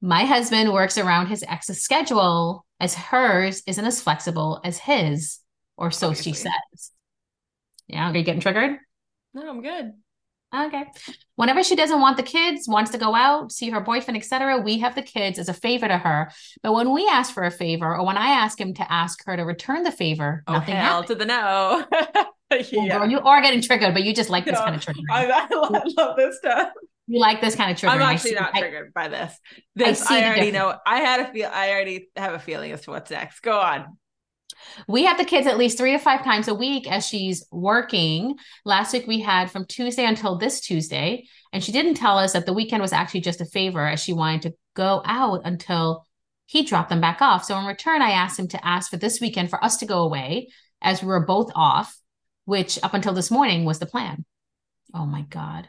My husband works around his ex's schedule as hers isn't as flexible as his, or so Obviously. she says. Yeah, are you getting triggered? No, I'm good. Okay. Whenever she doesn't want the kids, wants to go out, see her boyfriend, etc., we have the kids as a favor to her. But when we ask for a favor, or when I ask him to ask her to return the favor, oh, nothing hell happens. to the no. yeah. Well, you are getting triggered, but you just like this kind of trigger. I, I, love this stuff. You like this kind of trigger. I'm actually not I, triggered by this. This I, I already know. I had a feel. I already have a feeling as to what's next. Go on. We have the kids at least three to five times a week as she's working. Last week we had from Tuesday until this Tuesday, and she didn't tell us that the weekend was actually just a favor as she wanted to go out until he dropped them back off. So in return, I asked him to ask for this weekend for us to go away as we were both off, which up until this morning was the plan. Oh my God.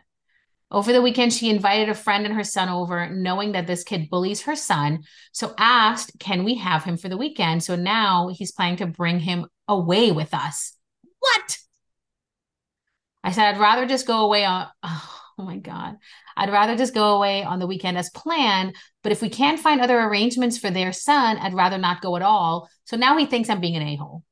Over the weekend, she invited a friend and her son over, knowing that this kid bullies her son. So asked, Can we have him for the weekend? So now he's planning to bring him away with us. What? I said, I'd rather just go away on, oh, my God. I'd rather just go away on the weekend as planned. But if we can't find other arrangements for their son, I'd rather not go at all. So now he thinks I'm being an a hole.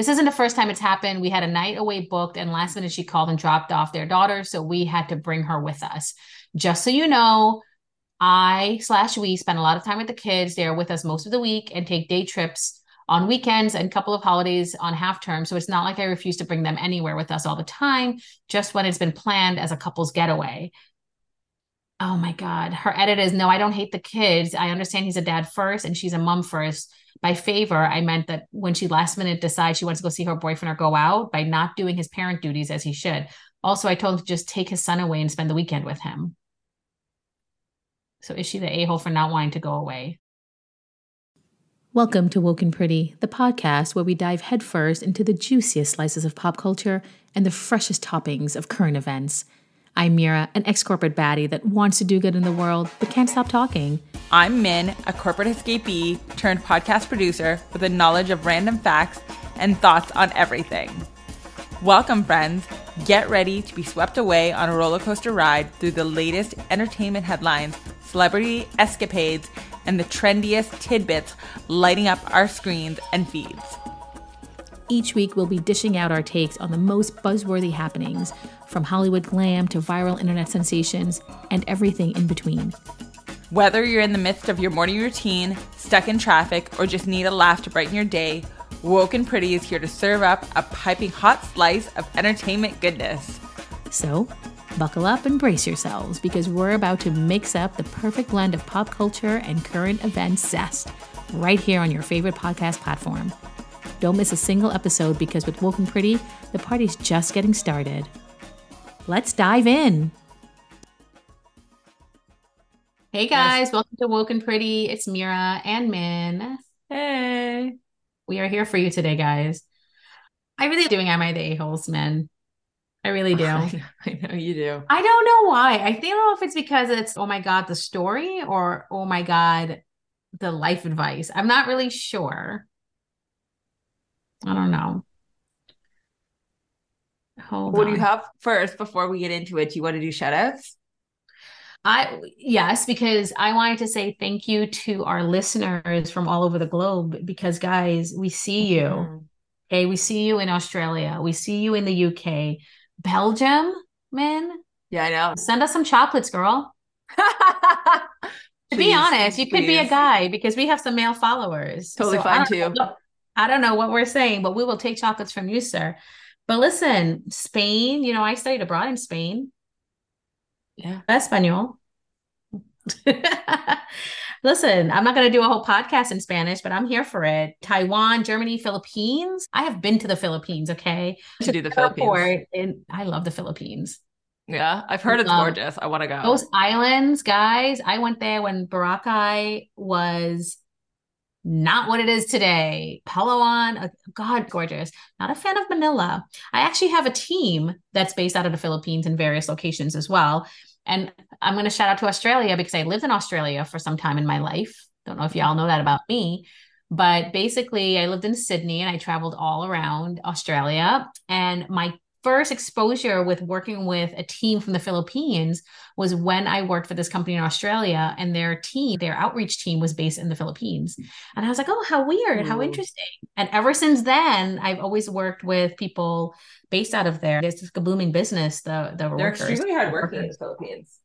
This isn't the first time it's happened. We had a night away booked, and last minute she called and dropped off their daughter. So we had to bring her with us. Just so you know, I slash we spend a lot of time with the kids. They're with us most of the week and take day trips on weekends and a couple of holidays on half term. So it's not like I refuse to bring them anywhere with us all the time, just when it's been planned as a couple's getaway. Oh my God. Her edit is no, I don't hate the kids. I understand he's a dad first and she's a mom first by favor, I meant that when she last minute decides she wants to go see her boyfriend or go out by not doing his parent duties as he should. Also, I told him to just take his son away and spend the weekend with him. So is she the a hole for not wanting to go away? Welcome to Woke and Pretty, the podcast where we dive headfirst into the juiciest slices of pop culture and the freshest toppings of current events. I'm Meera, an ex corporate baddie that wants to do good in the world but can't stop talking. I'm Min, a corporate escapee turned podcast producer with a knowledge of random facts and thoughts on everything. Welcome, friends. Get ready to be swept away on a roller coaster ride through the latest entertainment headlines, celebrity escapades, and the trendiest tidbits lighting up our screens and feeds. Each week, we'll be dishing out our takes on the most buzzworthy happenings, from Hollywood glam to viral internet sensations, and everything in between. Whether you're in the midst of your morning routine, stuck in traffic, or just need a laugh to brighten your day, Woke and Pretty is here to serve up a piping hot slice of entertainment goodness. So, buckle up and brace yourselves because we're about to mix up the perfect blend of pop culture and current events zest right here on your favorite podcast platform. Don't miss a single episode because with Woke and Pretty, the party's just getting started. Let's dive in. Hey guys, yes. welcome to Woken Pretty. It's Meera and Min. Hey. We are here for you today, guys. I really doing Am I the A-holes, Min? I really do. I know, I know you do. I don't know why. I don't know if it's because it's, oh my God, the story or, oh my God, the life advice. I'm not really sure. I don't know. Hold what on. do you have first before we get into it? Do you want to do shout outs? I yes, because I wanted to say thank you to our listeners from all over the globe because guys, we see you. Mm-hmm. Okay, we see you in Australia, we see you in the UK, Belgium, man. Yeah, I know. Send us some chocolates, girl. to be honest, you please. could be a guy because we have some male followers. Totally so fine too. Know, I don't know what we're saying, but we will take chocolates from you, sir. But listen, Spain, you know, I studied abroad in Spain. Yeah. Espanol. Listen, I'm not going to do a whole podcast in Spanish, but I'm here for it. Taiwan, Germany, Philippines. I have been to the Philippines, okay? To do the Philippines. And I love the Philippines. Yeah, I've heard it's um, gorgeous. I want to go. Those islands, guys. I went there when Boracay was not what it is today. Palawan, uh, God, gorgeous. Not a fan of Manila. I actually have a team that's based out of the Philippines in various locations as well. And I'm going to shout out to Australia because I lived in Australia for some time in my life. Don't know if y'all know that about me. But basically, I lived in Sydney and I traveled all around Australia. And my first exposure with working with a team from the Philippines was when I worked for this company in Australia and their team, their outreach team was based in the Philippines. And I was like, oh, how weird, how interesting. And ever since then, I've always worked with people based out of there. It's a booming business, the, the They're workers. extremely hard working in the Philippines.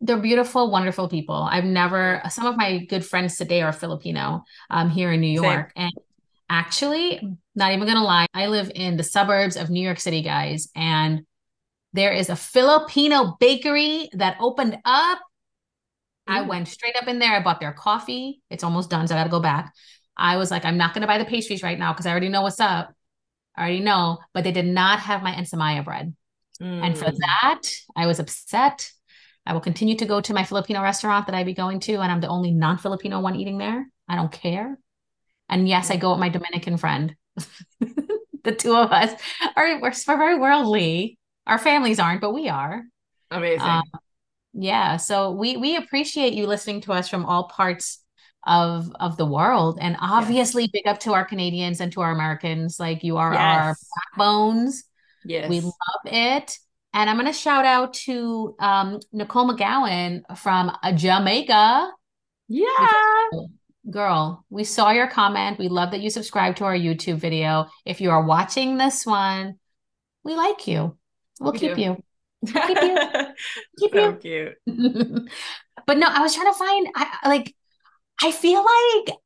They're beautiful, wonderful people. I've never, some of my good friends today are Filipino um, here in New York. Same. And actually, not even gonna lie, I live in the suburbs of New York City, guys, and there is a Filipino bakery that opened up. I went straight up in there. I bought their coffee. It's almost done, so I gotta go back. I was like, I'm not gonna buy the pastries right now because I already know what's up. I already know, but they did not have my ensaymada bread. Mm. And for mm. that, I was upset. I will continue to go to my Filipino restaurant that I be going to, and I'm the only non-Filipino one eating there. I don't care. And yes, I go with my Dominican friend. the two of us are we're, we're very worldly. Our families aren't, but we are. Amazing. Um, yeah. So we we appreciate you listening to us from all parts of of the world. And obviously yes. big up to our Canadians and to our Americans. Like you are yes. our backbones. Yes. We love it. And I'm going to shout out to um, Nicole McGowan from Jamaica. Yeah. Girl, we saw your comment. We love that you subscribe to our YouTube video. If you are watching this one, we like you. We'll we keep you. We'll keep you. keep so you. cute. but no, I was trying to find I like I feel like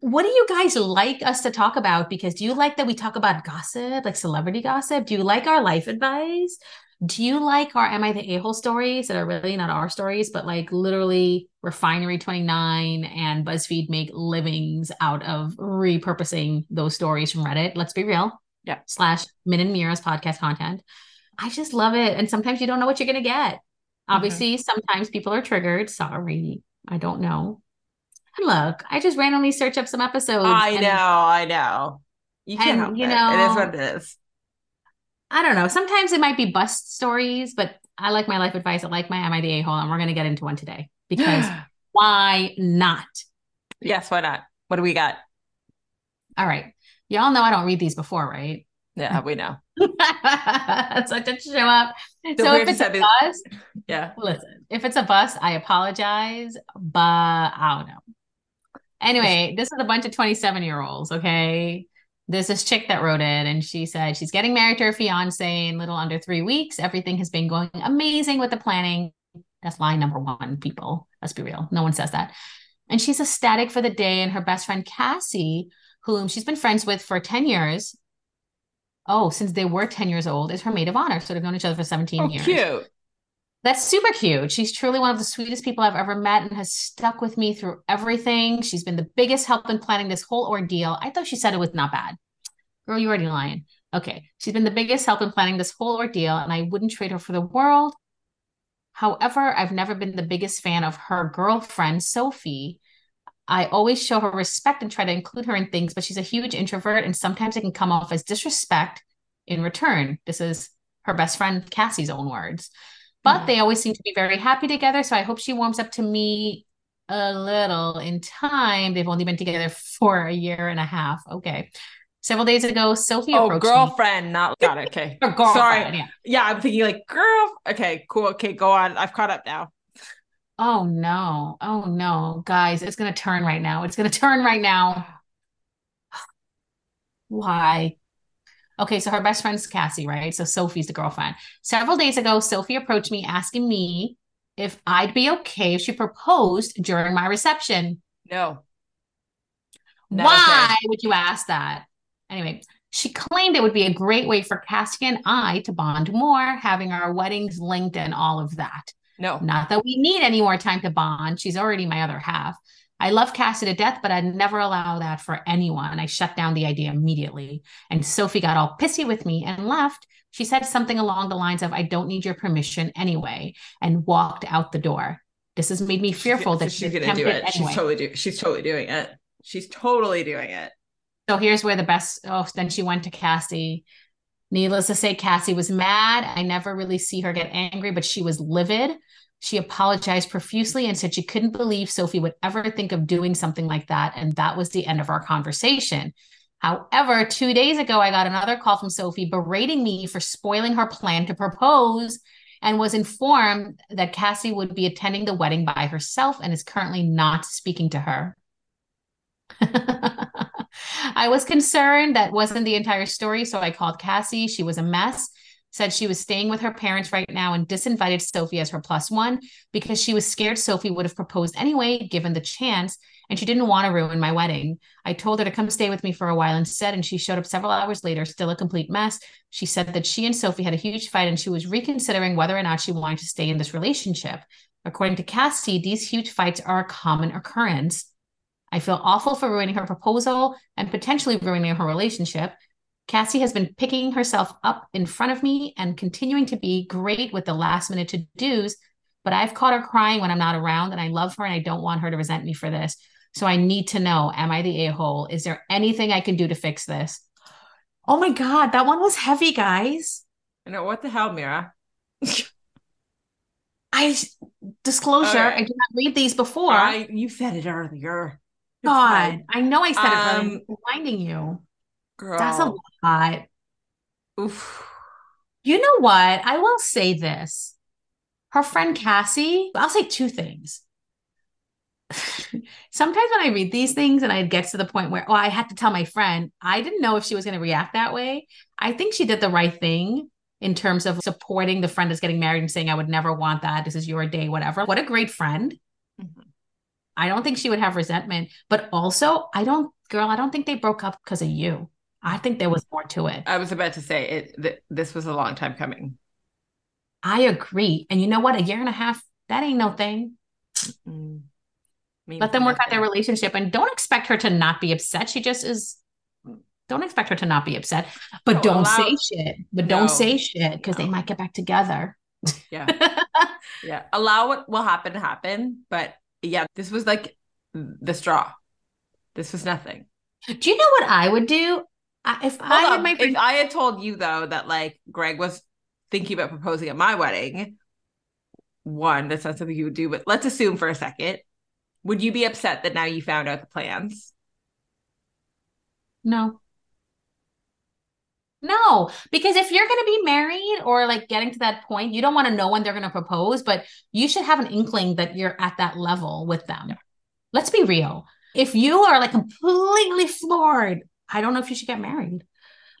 what do you guys like us to talk about? Because do you like that we talk about gossip, like celebrity gossip? Do you like our life advice? Do you like our Am I the A-hole stories that are really not our stories, but like literally Refinery 29 and BuzzFeed make livings out of repurposing those stories from Reddit? Let's be real. Yeah. Slash Min and Meera's podcast content. I just love it. And sometimes you don't know what you're going to get. Mm-hmm. Obviously, mm-hmm. sometimes people are triggered. Sorry. I don't know. And look, I just randomly search up some episodes. I and, know, I know. You can and, you know, it is what it is. I don't know. Sometimes it might be bust stories, but I like my life advice. I like my Am I the A hole? And we're going to get into one today because why not? Yes, why not? What do we got? All right. Y'all know I don't read these before, right? Yeah, we know. so I did show up. So, so if it's a bust, yeah. Listen, if it's a bust, I apologize, but I don't know. Anyway, this is a bunch of 27 year olds, okay? There's this chick that wrote it, and she said she's getting married to her fiance in little under three weeks. Everything has been going amazing with the planning. That's line number one, people. Let's be real. No one says that. And she's ecstatic for the day. And her best friend, Cassie, whom she's been friends with for 10 years, oh, since they were 10 years old, is her maid of honor. So they've known each other for 17 oh, years. Cute. That's super cute. She's truly one of the sweetest people I've ever met and has stuck with me through everything. She's been the biggest help in planning this whole ordeal. I thought she said it was not bad. Girl, you already lying. Okay. She's been the biggest help in planning this whole ordeal, and I wouldn't trade her for the world. However, I've never been the biggest fan of her girlfriend, Sophie. I always show her respect and try to include her in things, but she's a huge introvert, and sometimes it can come off as disrespect in return. This is her best friend Cassie's own words. But mm-hmm. they always seem to be very happy together. So I hope she warms up to me a little in time. They've only been together for a year and a half. Okay. Several days ago, Sophie oh, girlfriend, me. not got it. Okay. Sorry. Yeah. yeah, I'm thinking like girl. Okay, cool. Okay, go on. I've caught up now. Oh no. Oh no. Guys, it's gonna turn right now. It's gonna turn right now. Why? Okay, so her best friend's Cassie, right? So Sophie's the girlfriend. Several days ago, Sophie approached me asking me if I'd be okay if she proposed during my reception. No. Why okay. would you ask that? Anyway, she claimed it would be a great way for Cassie and I to bond more, having our weddings linked and all of that. No. Not that we need any more time to bond. She's already my other half. I love Cassie to death, but I'd never allow that for anyone. I shut down the idea immediately. And Sophie got all pissy with me and left. She said something along the lines of, I don't need your permission anyway, and walked out the door. This has made me fearful that she's, she's going to do it. Anyway. She's totally do- she's totally doing it. She's totally doing it. So here's where the best oh, then she went to Cassie. Needless to say, Cassie was mad. I never really see her get angry, but she was livid. She apologized profusely and said she couldn't believe Sophie would ever think of doing something like that. And that was the end of our conversation. However, two days ago, I got another call from Sophie berating me for spoiling her plan to propose and was informed that Cassie would be attending the wedding by herself and is currently not speaking to her. I was concerned that wasn't the entire story, so I called Cassie. She was a mess said she was staying with her parents right now and disinvited Sophie as her plus one because she was scared Sophie would have proposed anyway, given the chance, and she didn't want to ruin my wedding. I told her to come stay with me for a while instead, and she showed up several hours later, still a complete mess. She said that she and Sophie had a huge fight and she was reconsidering whether or not she wanted to stay in this relationship. According to Cassie, these huge fights are a common occurrence. I feel awful for ruining her proposal and potentially ruining her relationship. Cassie has been picking herself up in front of me and continuing to be great with the last minute to dos. But I've caught her crying when I'm not around, and I love her and I don't want her to resent me for this. So I need to know Am I the a hole? Is there anything I can do to fix this? Oh my God, that one was heavy, guys. I know. What the hell, Meera? I disclosure, okay. I did not read these before. I, you said it earlier. It's God, fine. I know I said um, it earlier. I'm reminding you. Girl. That's a lot. Oof. You know what? I will say this. Her friend Cassie, I'll say two things. Sometimes when I read these things and I get to the point where, oh, I had to tell my friend, I didn't know if she was going to react that way. I think she did the right thing in terms of supporting the friend that's getting married and saying, I would never want that. This is your day, whatever. What a great friend. Mm-hmm. I don't think she would have resentment, but also, I don't, girl, I don't think they broke up because of you. I think there was more to it. I was about to say it. Th- this was a long time coming. I agree, and you know what? A year and a half that ain't no thing. mm Let them work out their relationship, and don't expect her to not be upset. She just is. Don't expect her to not be upset, but no, don't allow- say shit. But no. don't say shit because no. they might get back together. Yeah, yeah. Allow what will happen to happen, but yeah, this was like the straw. This was nothing. Do you know what I would do? If Hold I had my friend- if I had told you though that like Greg was thinking about proposing at my wedding, one, that's not something you would do, but let's assume for a second, would you be upset that now you found out the plans? No. No, because if you're going to be married or like getting to that point, you don't want to know when they're going to propose, but you should have an inkling that you're at that level with them. Yeah. Let's be real. If you are like completely floored I don't know if you should get married.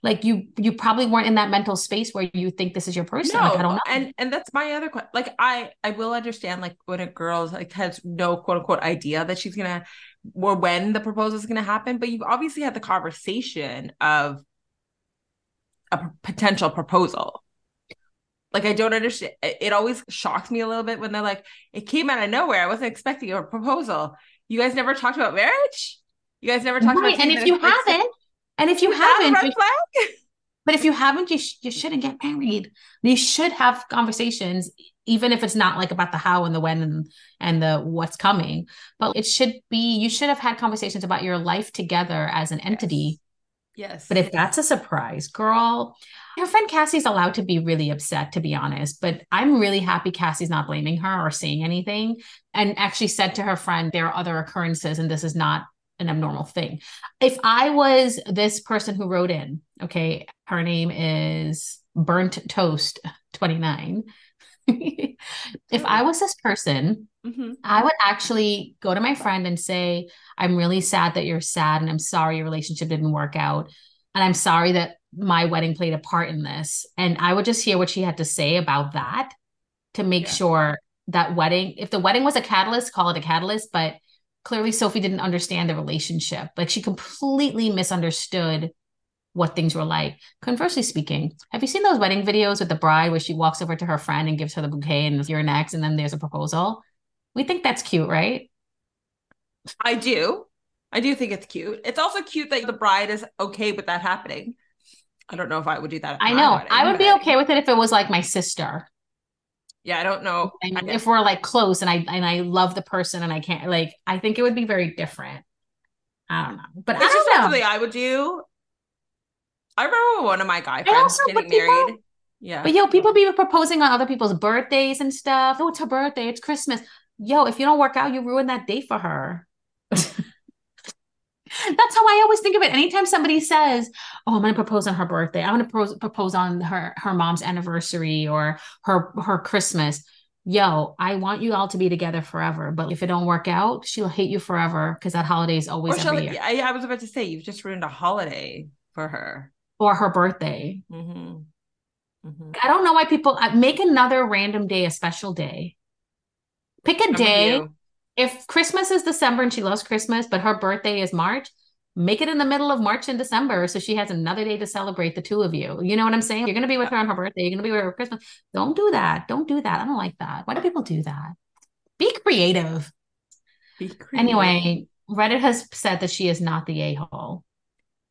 Like you, you probably weren't in that mental space where you think this is your person. No, like, I don't know. And and that's my other question. Like I, I will understand like when a girl's like has no quote unquote idea that she's gonna or when the proposal is gonna happen, but you've obviously had the conversation of a potential proposal. Like I don't understand. It always shocks me a little bit when they're like, "It came out of nowhere. I wasn't expecting a proposal. You guys never talked about marriage. You guys never talked right. about." And if you haven't, and if you haven't, but if you haven't, you, sh- you shouldn't get married. You should have conversations, even if it's not like about the how and the when and, and the what's coming. But it should be, you should have had conversations about your life together as an entity. Yes. yes. But if that's a surprise, girl, her friend Cassie's allowed to be really upset, to be honest. But I'm really happy Cassie's not blaming her or saying anything and actually said to her friend, there are other occurrences and this is not an abnormal thing. If I was this person who wrote in, okay, her name is Burnt Toast 29. if I was this person, mm-hmm. I would actually go to my friend and say, I'm really sad that you're sad and I'm sorry your relationship didn't work out. And I'm sorry that my wedding played a part in this. And I would just hear what she had to say about that to make yeah. sure that wedding, if the wedding was a catalyst, call it a catalyst, but clearly Sophie didn't understand the relationship. Like she completely misunderstood what things were like. Conversely speaking, have you seen those wedding videos with the bride where she walks over to her friend and gives her the bouquet and you're next and then there's a proposal? We think that's cute, right? I do. I do think it's cute. It's also cute that the bride is okay with that happening. I don't know if I would do that. I know. Wedding, I would be okay with it if it was like my sister yeah, I don't know. And if we're like close and I and I love the person and I can't like I think it would be very different. I don't know. But it's I don't know. something I would do. I remember one of my guy friends getting married. People, yeah. But yo, people be proposing on other people's birthdays and stuff. Oh, it's her birthday, it's Christmas. Yo, if you don't work out, you ruin that day for her. That's how I always think of it. Anytime somebody says, "Oh, I'm going to propose on her birthday. I'm going to propose, propose on her her mom's anniversary or her her Christmas." Yo, I want you all to be together forever. But if it don't work out, she'll hate you forever because that holiday is always Or every year I, I was about to say, you've just ruined a holiday for her. or her birthday. Mm-hmm. Mm-hmm. I don't know why people uh, make another random day a special day. Pick a I'm day. If Christmas is December and she loves Christmas, but her birthday is March, make it in the middle of March and December so she has another day to celebrate the two of you. You know what I'm saying? You're going to be with her on her birthday. You're going to be with her Christmas. Don't do that. Don't do that. I don't like that. Why do people do that? Be creative. Be creative. Anyway, Reddit has said that she is not the a hole.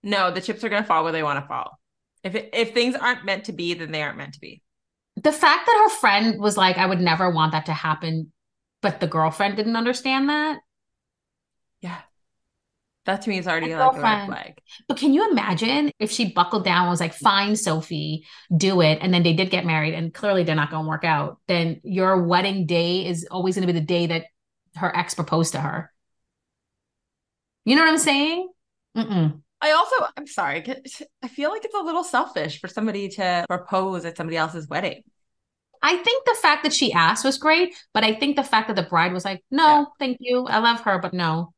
no, the chips are gonna fall where they want to fall. If it, if things aren't meant to be, then they aren't meant to be. The fact that her friend was like, I would never want that to happen, but the girlfriend didn't understand that. Yeah, that to me is already like a red flag. But can you imagine if she buckled down and was like, fine, Sophie, do it. And then they did get married and clearly they're not going to work out. Then your wedding day is always going to be the day that her ex proposed to her. You know what I'm saying? Mm-mm. I also, I'm sorry, I feel like it's a little selfish for somebody to propose at somebody else's wedding. I think the fact that she asked was great, but I think the fact that the bride was like, no, Yeah. thank you. I love her, but no.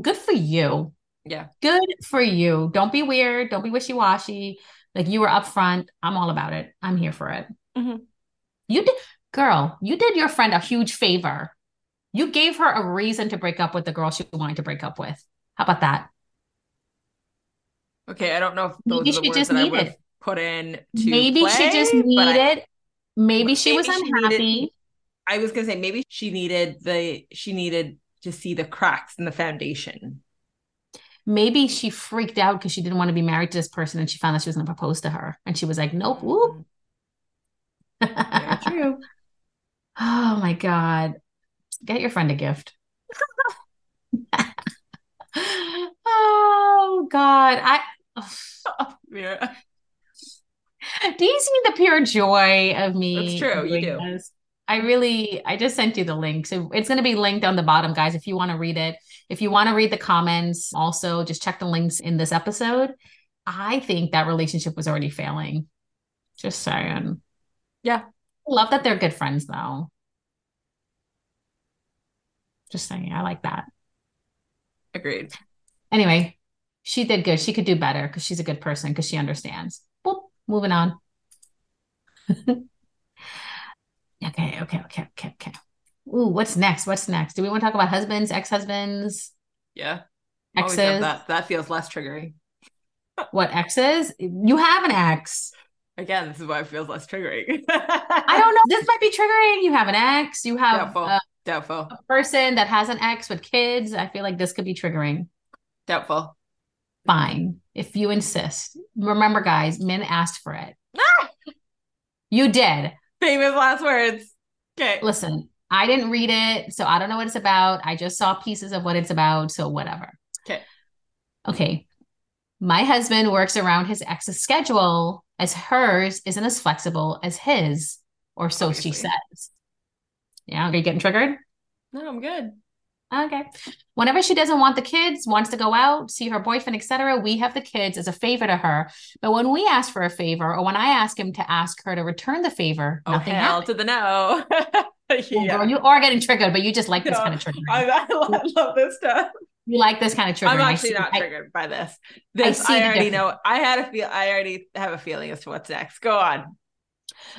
Good for you. Yeah. Good for you. Don't be weird. Don't be wishy washy. Like you were upfront. I'm all about it. I'm here for it. Mhm. You did, girl, you did your friend a huge favor. You gave her a reason to break up with the girl she wanted to break up with. How about that? Okay, I don't know if those Maybe are the she words just that I needed- would have put in to Maybe she just play, but I- needed, maybe she was Maybe she needed- unhappy. I was gonna say maybe she needed the she needed to see the cracks in the foundation. maybe she freaked out because she didn't want to be married to this person and she found that she was going to propose to her and she was like nope whoop. Mm-hmm. Very true. oh my god get your friend a gift oh god i Meera. Do you see the pure joy of me That's true, you do. this? i really i just sent you the link. So it's going to be linked on the bottom guys if you want to read it. If you want to read the comments also just check the links in this episode. I think that relationship was already failing. Just saying. Yeah. love that they're good friends though. Just saying i like that. Agreed. anyway she did good. She could do better because she's a good person because she understands moving on. Okay okay okay okay okay. Ooh, what's next? What's next? Do we want to talk about husbands ex-husbands? Yeah. Exes? That. That feels less triggering. what exes? You have an ex. Again, this is why it feels less triggering. i don't know. This might be triggering. You have an ex. You have Doubtful. a, Doubtful. a person that has an ex with kids. I feel like this could be triggering. Doubtful. Fine if you insist remember guys Min asked for it Ah! you did Famous last words. Okay. listen, I didn't read it, so I don't know what it's about. I just saw pieces of what it's about, so whatever. Okay. Okay. My husband works around his ex's schedule as hers isn't as flexible as his, or so she says. Yeah, are you getting triggered? No, I'm good. Okay. Whenever she doesn't want the kids, wants to go out, see her boyfriend, etc., we have the kids as a favor to her. But when we ask for a favor, or when I ask him to ask her to return the favor, Oh nothing hell happens. to the no. Yeah. girl, you are getting triggered, but you just like this No, kind of trigger. I, I love, love this stuff. You like this kind of trigger. I'm actually see- not I- triggered by this. This see I, the already know. I had a feel. I already have a feeling as to what's next. Go on.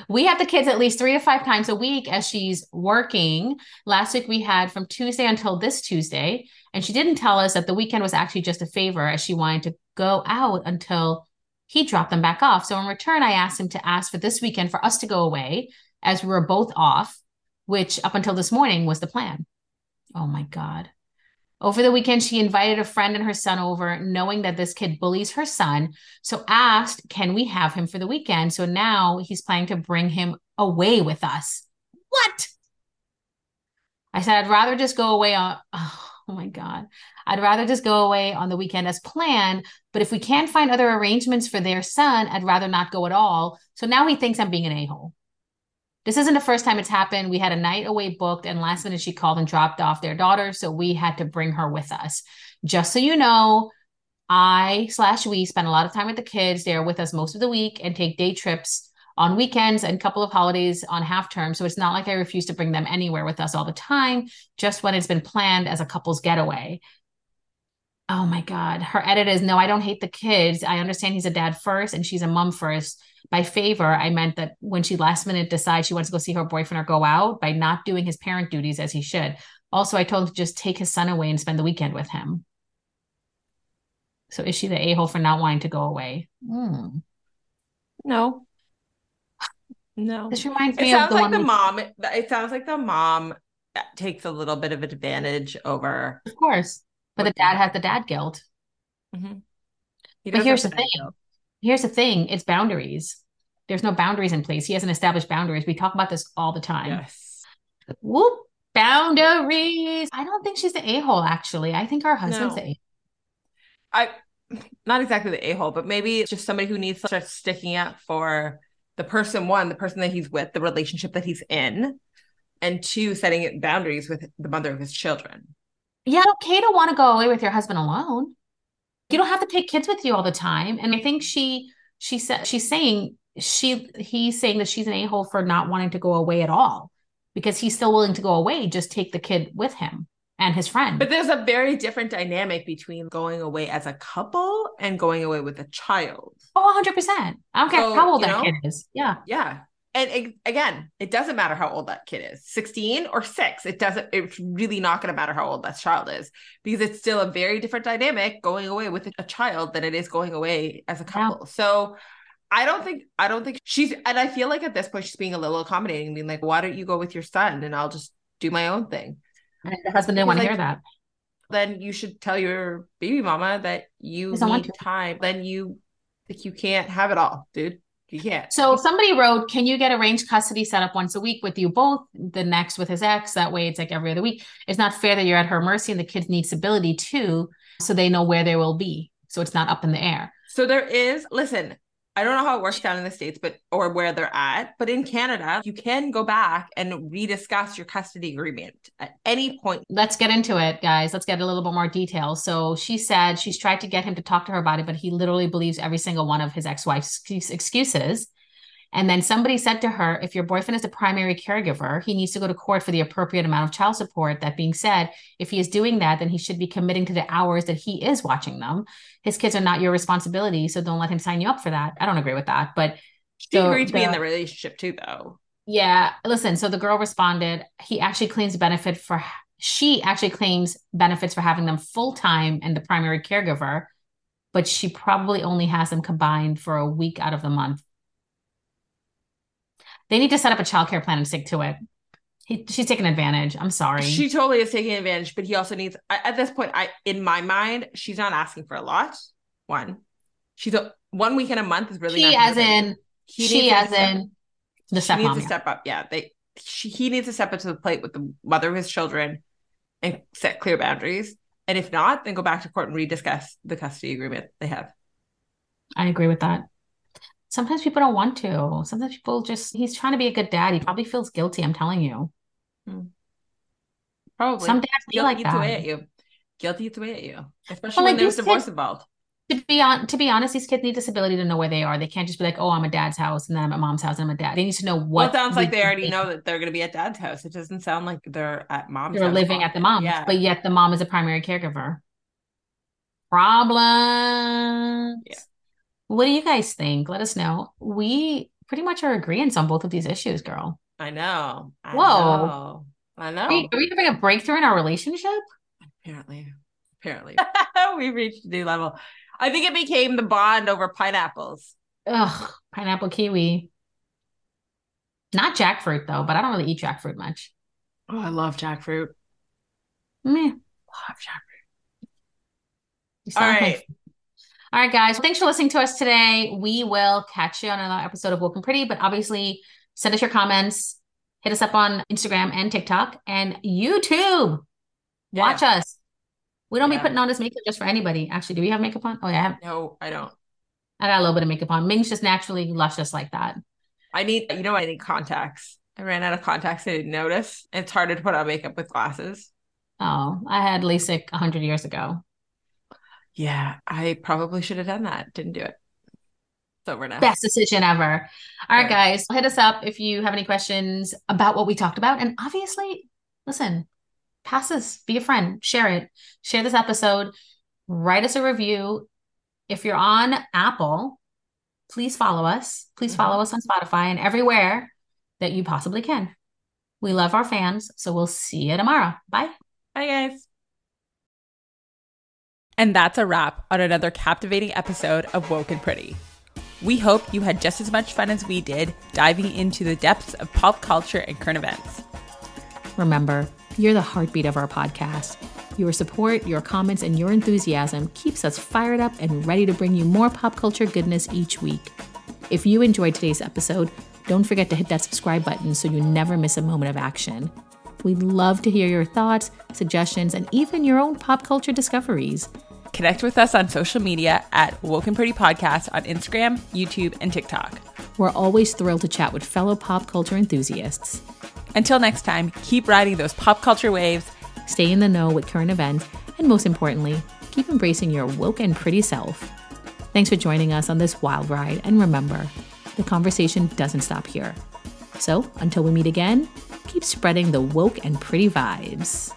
We have the kids at least three to five times a week as she's working. Last week we had from Tuesday until this Tuesday, and she didn't tell us that the weekend was actually just a favor as she wanted to go out until he dropped them back off. So in return, I asked him to ask for this weekend for us to go away as we were both off, which up until this morning was the plan. Oh my God. Over the weekend, she invited a friend and her son over, knowing that this kid bullies her son. So asked, can we have him for the weekend? So now he's planning to bring him away with us. What? I said, I'd rather just go away on, oh my God. I'd rather just go away on the weekend as planned. But if we can't find other arrangements for their son, I'd rather not go at all. So now he thinks I'm being an a hole. This isn't the first time it's happened. We had a night away booked, and last minute she called and dropped off their daughter. So we had to bring her with us. Just so you know, I slash we spend a lot of time with the kids. They're with us most of the week and take day trips on weekends and a couple of holidays on half term. So it's not like I refuse to bring them anywhere with us all the time, just when it's been planned as a couple's getaway. Oh my God. Her edit is no, I don't hate the kids. I understand he's a dad first and she's a mom first. By favor, I meant that when she last minute decides she wants to go see her boyfriend or go out by not doing his parent duties as he should. Also, I told him to just take his son away and spend the weekend with him. So is she the a hole for not wanting to go away? Mm. No. No. This reminds It me of sounds the like the mom. It sounds like the mom takes a little bit of advantage over. of course. But the dad has the dad guilt. Mhm. He But here's the thing. guilt. Here's the thing, it's boundaries. There's no boundaries in place. He hasn't established boundaries. We talk about this all the time. Yes. Whoop, boundaries. I don't think she's the a-hole, actually. I think our husband's the a-hole. No. the a I not exactly the a-hole, but maybe it's just somebody who needs to start sticking up for the person one, the person that he's with, the relationship that he's in, and two, setting boundaries with the mother of his children. Yeah, it's okay to want to go away with your husband alone. You don't have to take kids with you all the time. And I think she she said she's saying she he's saying that she's an a-hole for not wanting to go away at all because he's still willing to go away, just take the kid with him and his friend. But there's a very different dynamic between going away as a couple and going away with a child. oh, 100%. I don't care So, how old that know, kid is. Yeah. Yeah. And it, again, it doesn't matter how old that kid is 16 or six. It doesn't, it's really not going to matter how old that child is because it's still a very different dynamic going away with a child than it is going away as a couple. So I don't think, I don't think she's, and I feel like at this point she's being a little accommodating, being like, why don't you go with your son and I'll just do my own thing? And the husband didn't want to Because, hear that. Then you should tell your baby mama that you need time. Then you, like, you can't have it all, dude. Can't. So somebody wrote, "Can you get arranged custody set up once a week with you both? The next with his ex. That way, it's like every other week. It's not fair that you're at her mercy, and the kids need stability too, so they know where they will be. So it's not up in the air. So there is, listen, I don't know how it works down in the States, but or where they're at, but in Canada, you can go back and rediscuss your custody agreement at any point. Let's get into it, guys. Let's get a little bit more detail. So she said she's tried to get him to talk to her about it, but he literally believes every single one of his ex-wife's excuses. And then somebody said to her, if your boyfriend is the primary caregiver, he needs to go to court for the appropriate amount of child support. That being said, if he is doing that, then he should be committing to the hours that he is watching them. His kids are not your responsibility, so don't let him sign you up for that. I don't agree with that, but She So agreed to be in the- the relationship too, though. yeah, listen, so the girl responded, he actually claims benefit for she actually claims benefits for having them full time and the primary caregiver, but she probably only has them combined for a week out of the month. They need to set up a childcare plan and stick to it. He, she's taking advantage. I'm sorry. She totally is taking advantage, but he also needs at this point, I in my mind, she's not asking for a lot. One, she's a one weekend a month is really she not as in He she as step- in the she needs to step up. Yeah, they she, he needs to step up to the plate with the mother of his children and set clear boundaries. And if not, then go back to court and rediscuss the custody agreement they have. I agree with that. Sometimes people don't want to. Sometimes people just he's trying to be a good dad. He probably feels guilty, I'm telling you. Hmm. Probably Some dads feel like that. at you. Guilty away at you, especially Well, when like, there's divorce kids- involved. To be on, to be honest, these kids need disability to know where they are. They can't just be like, "Oh, I'm at dad's house and then I'm at mom's house and I'm at dad." They need to know Well, what. it sounds like they already know that they're going to be at dad's house. It doesn't sound like they're at mom's. they're living at the mom's, Yeah. but yet the mom is a primary caregiver. Problems. Yeah. What do you guys think? Let us know. We pretty much are agreeing on both of these issues, girl. I know. I Whoa. know. I know. Are we, are we having a breakthrough in our relationship? Apparently, apparently, we reached a new level. I think it became the bond over pineapples. Ugh, pineapple kiwi. Not jackfruit though, but I don't really eat jackfruit much. Oh, I love jackfruit. Meh. Love jackfruit. All right. All right, guys. Thanks for listening to us today. We will catch you on another episode of Woke and Pretty, but obviously send us your comments. Hit us up on Instagram and TikTok and YouTube. Watch us. We don't Yeah. be putting on this makeup just for anybody. Actually, do we have makeup on? Oh, yeah, I, have, No, I don't. I got a little bit of makeup on. Min's just naturally luscious like that. I need, you know, I need contacts. I ran out of contacts. I didn't notice. It's harder to put on makeup with glasses. Oh, I had LASIK 100 years ago. Yeah, I probably should have done that. Didn't do it. It's over now. Best decision ever. All right, guys, hit us up if you have any questions about what we talked about. And obviously, listen, pass us, be a friend, share it, share this episode, write us a review. If you're on Apple, please follow us. Please mm-hmm. follow us on Spotify and everywhere that you possibly can. We love our fans. So we'll see you tomorrow. Bye. Bye, guys. And that's a wrap on another captivating episode of Woke and Pretty. We hope you had just as much fun as we did diving into the depths of pop culture and current events. Remember, you're the heartbeat of our podcast. Your support, your comments, and your enthusiasm keeps us fired up and ready to bring you more pop culture goodness each week. If you enjoyed today's episode, don't forget to hit that subscribe button so you never miss a moment of action. We'd love to hear your thoughts, suggestions, and even your own pop culture discoveries. Connect with us on social media at Woke and Pretty Podcast on Instagram, YouTube, and TikTok. We're always thrilled to chat with fellow pop culture enthusiasts. Until next time, keep riding those pop culture waves, stay in the know with current events, and most importantly, keep embracing your woke and pretty self. Thanks for joining us on this wild ride, and remember, the conversation doesn't stop here. So, until we meet again, keep spreading the woke and pretty vibes.